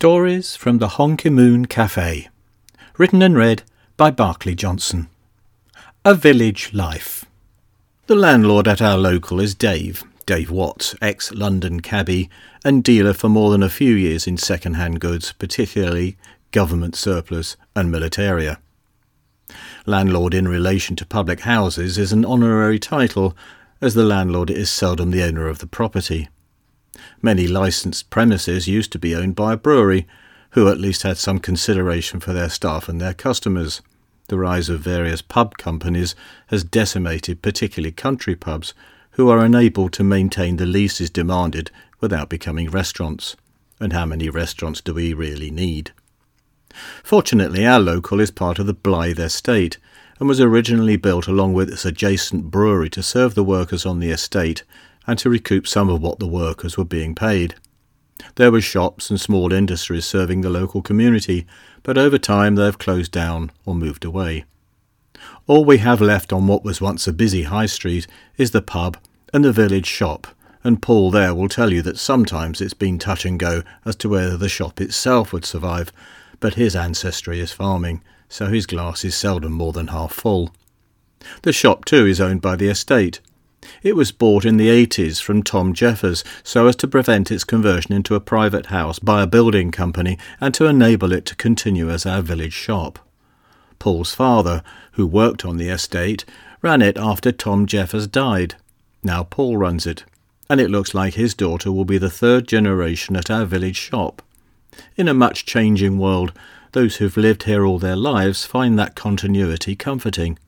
Stories from the Honky Moon Cafe. Written and read by Barclay Johnson. A Village Life. The landlord at our local is Dave, Dave Watts, ex London cabbie and dealer for more than a few years in second hand goods, particularly government surplus and militaria. Landlord in relation to public houses is an honorary title, as the landlord is seldom the owner of the property. Many licensed premises used to be owned by a brewery, who at least had some consideration for their staff and their customers. The rise of various pub companies has decimated particularly country pubs, who are unable to maintain the leases demanded without becoming restaurants. And how many restaurants do we really need? Fortunately, our local is part of the Blythe estate and was originally built along with its adjacent brewery to serve the workers on the estate and to recoup some of what the workers were being paid. There were shops and small industries serving the local community, but over time they have closed down or moved away. All we have left on what was once a busy high street is the pub and the village shop, and Paul there will tell you that sometimes it's been touch and go as to whether the shop itself would survive, but his ancestry is farming, so his glass is seldom more than half full. The shop, too, is owned by the estate. It was bought in the 80s from Tom Jeffers so as to prevent its conversion into a private house by a building company and to enable it to continue as our village shop. Paul's father, who worked on the estate, ran it after Tom Jeffers died. Now Paul runs it, and it looks like his daughter will be the third generation at our village shop. In a much changing world, those who've lived here all their lives find that continuity comforting.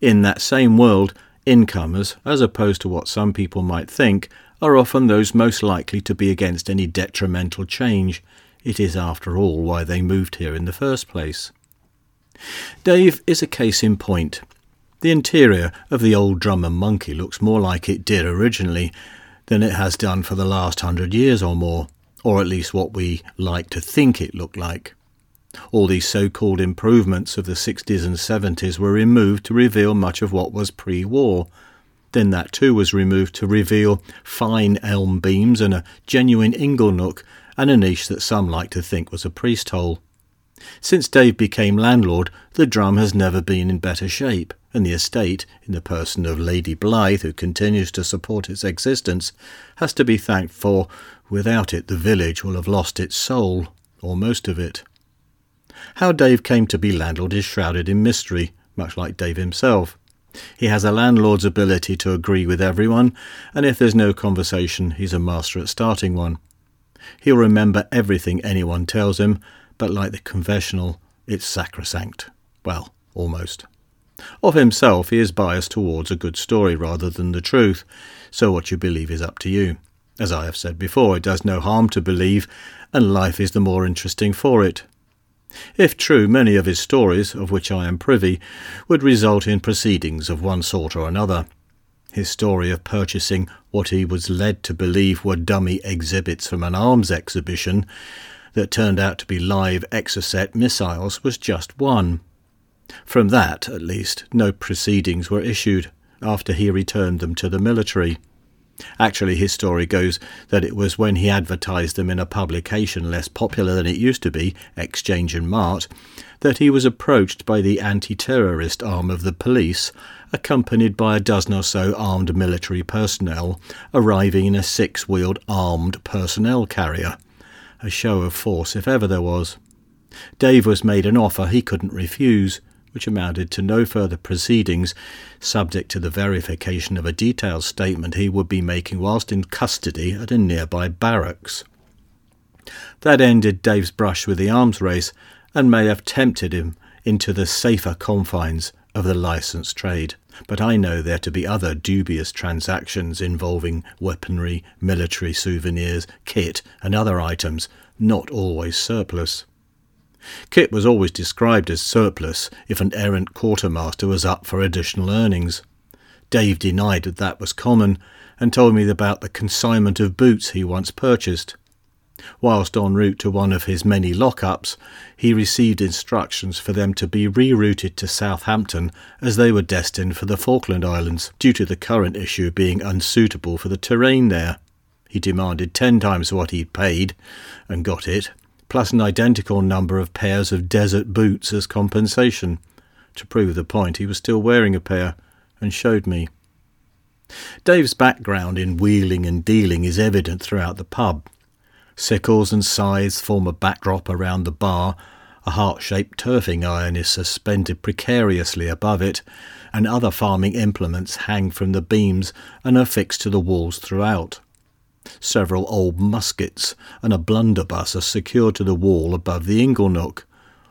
In that same world, incomers, as opposed to what some people might think, are often those most likely to be against any detrimental change. It is, after all, why they moved here in the first place. Dave is a case in point. The interior of the old drum and monkey looks more like it did originally than it has done for the last hundred years or more, or at least what we like to think it looked like. All these so called improvements of the 60s and 70s were removed to reveal much of what was pre war. Then that too was removed to reveal fine elm beams and a genuine ingle nook and a niche that some like to think was a priest hole. Since Dave became landlord, the drum has never been in better shape, and the estate, in the person of Lady Blythe, who continues to support its existence, has to be thanked for without it the village will have lost its soul, or most of it. How Dave came to be landlord is shrouded in mystery, much like Dave himself. He has a landlord's ability to agree with everyone, and if there's no conversation, he's a master at starting one. He'll remember everything anyone tells him, but like the confessional, it's sacrosanct. Well, almost. Of himself, he is biased towards a good story rather than the truth, so what you believe is up to you. As I have said before, it does no harm to believe, and life is the more interesting for it. If true, many of his stories, of which I am privy, would result in proceedings of one sort or another. His story of purchasing what he was led to believe were dummy exhibits from an arms exhibition that turned out to be live Exocet missiles was just one. From that, at least, no proceedings were issued after he returned them to the military. Actually, his story goes that it was when he advertised them in a publication less popular than it used to be, Exchange and Mart, that he was approached by the anti terrorist arm of the police, accompanied by a dozen or so armed military personnel, arriving in a six wheeled armed personnel carrier. A show of force, if ever there was. Dave was made an offer he couldn't refuse which amounted to no further proceedings, subject to the verification of a detailed statement he would be making whilst in custody at a nearby barracks. That ended Dave's brush with the arms race and may have tempted him into the safer confines of the licensed trade. But I know there to be other dubious transactions involving weaponry, military souvenirs, kit, and other items, not always surplus. Kit was always described as surplus if an errant quartermaster was up for additional earnings. Dave denied that that was common, and told me about the consignment of boots he once purchased. Whilst en route to one of his many lock-ups, he received instructions for them to be rerouted to Southampton as they were destined for the Falkland Islands, due to the current issue being unsuitable for the terrain there. He demanded ten times what he'd paid, and got it, plus an identical number of pairs of desert boots as compensation. To prove the point, he was still wearing a pair and showed me. Dave's background in wheeling and dealing is evident throughout the pub. Sickles and scythes form a backdrop around the bar, a heart shaped turfing iron is suspended precariously above it, and other farming implements hang from the beams and are fixed to the walls throughout. Several old muskets and a blunderbuss are secured to the wall above the inglenook.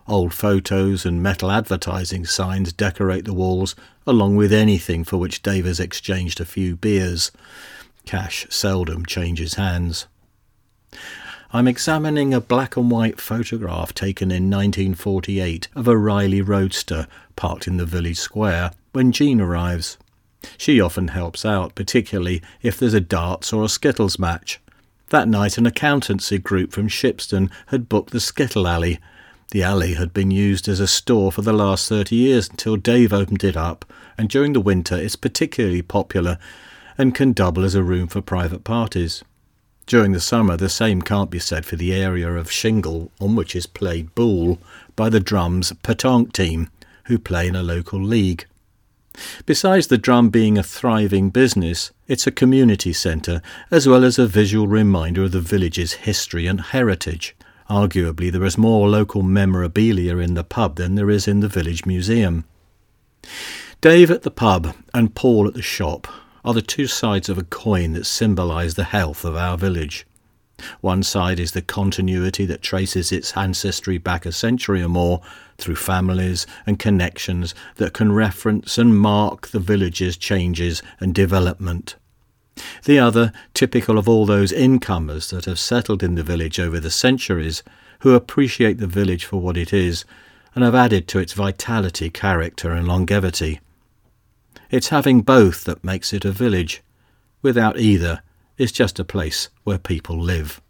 Old photos and metal advertising signs decorate the walls, along with anything for which Dave has exchanged a few beers. Cash seldom changes hands. I'm examining a black and white photograph taken in 1948 of a Riley Roadster parked in the village square when Jean arrives. She often helps out, particularly if there's a darts or a skittles match. That night, an accountancy group from Shipston had booked the Skittle Alley. The alley had been used as a store for the last thirty years until Dave opened it up, and during the winter it's particularly popular and can double as a room for private parties. During the summer, the same can't be said for the area of shingle on which is played ball by the drum's petanque team, who play in a local league. Besides the drum being a thriving business, it's a community centre, as well as a visual reminder of the village's history and heritage. Arguably, there is more local memorabilia in the pub than there is in the village museum. Dave at the pub and Paul at the shop are the two sides of a coin that symbolise the health of our village. One side is the continuity that traces its ancestry back a century or more through families and connections that can reference and mark the village's changes and development. The other, typical of all those incomers that have settled in the village over the centuries, who appreciate the village for what it is and have added to its vitality, character, and longevity. It's having both that makes it a village. Without either, it's just a place where people live.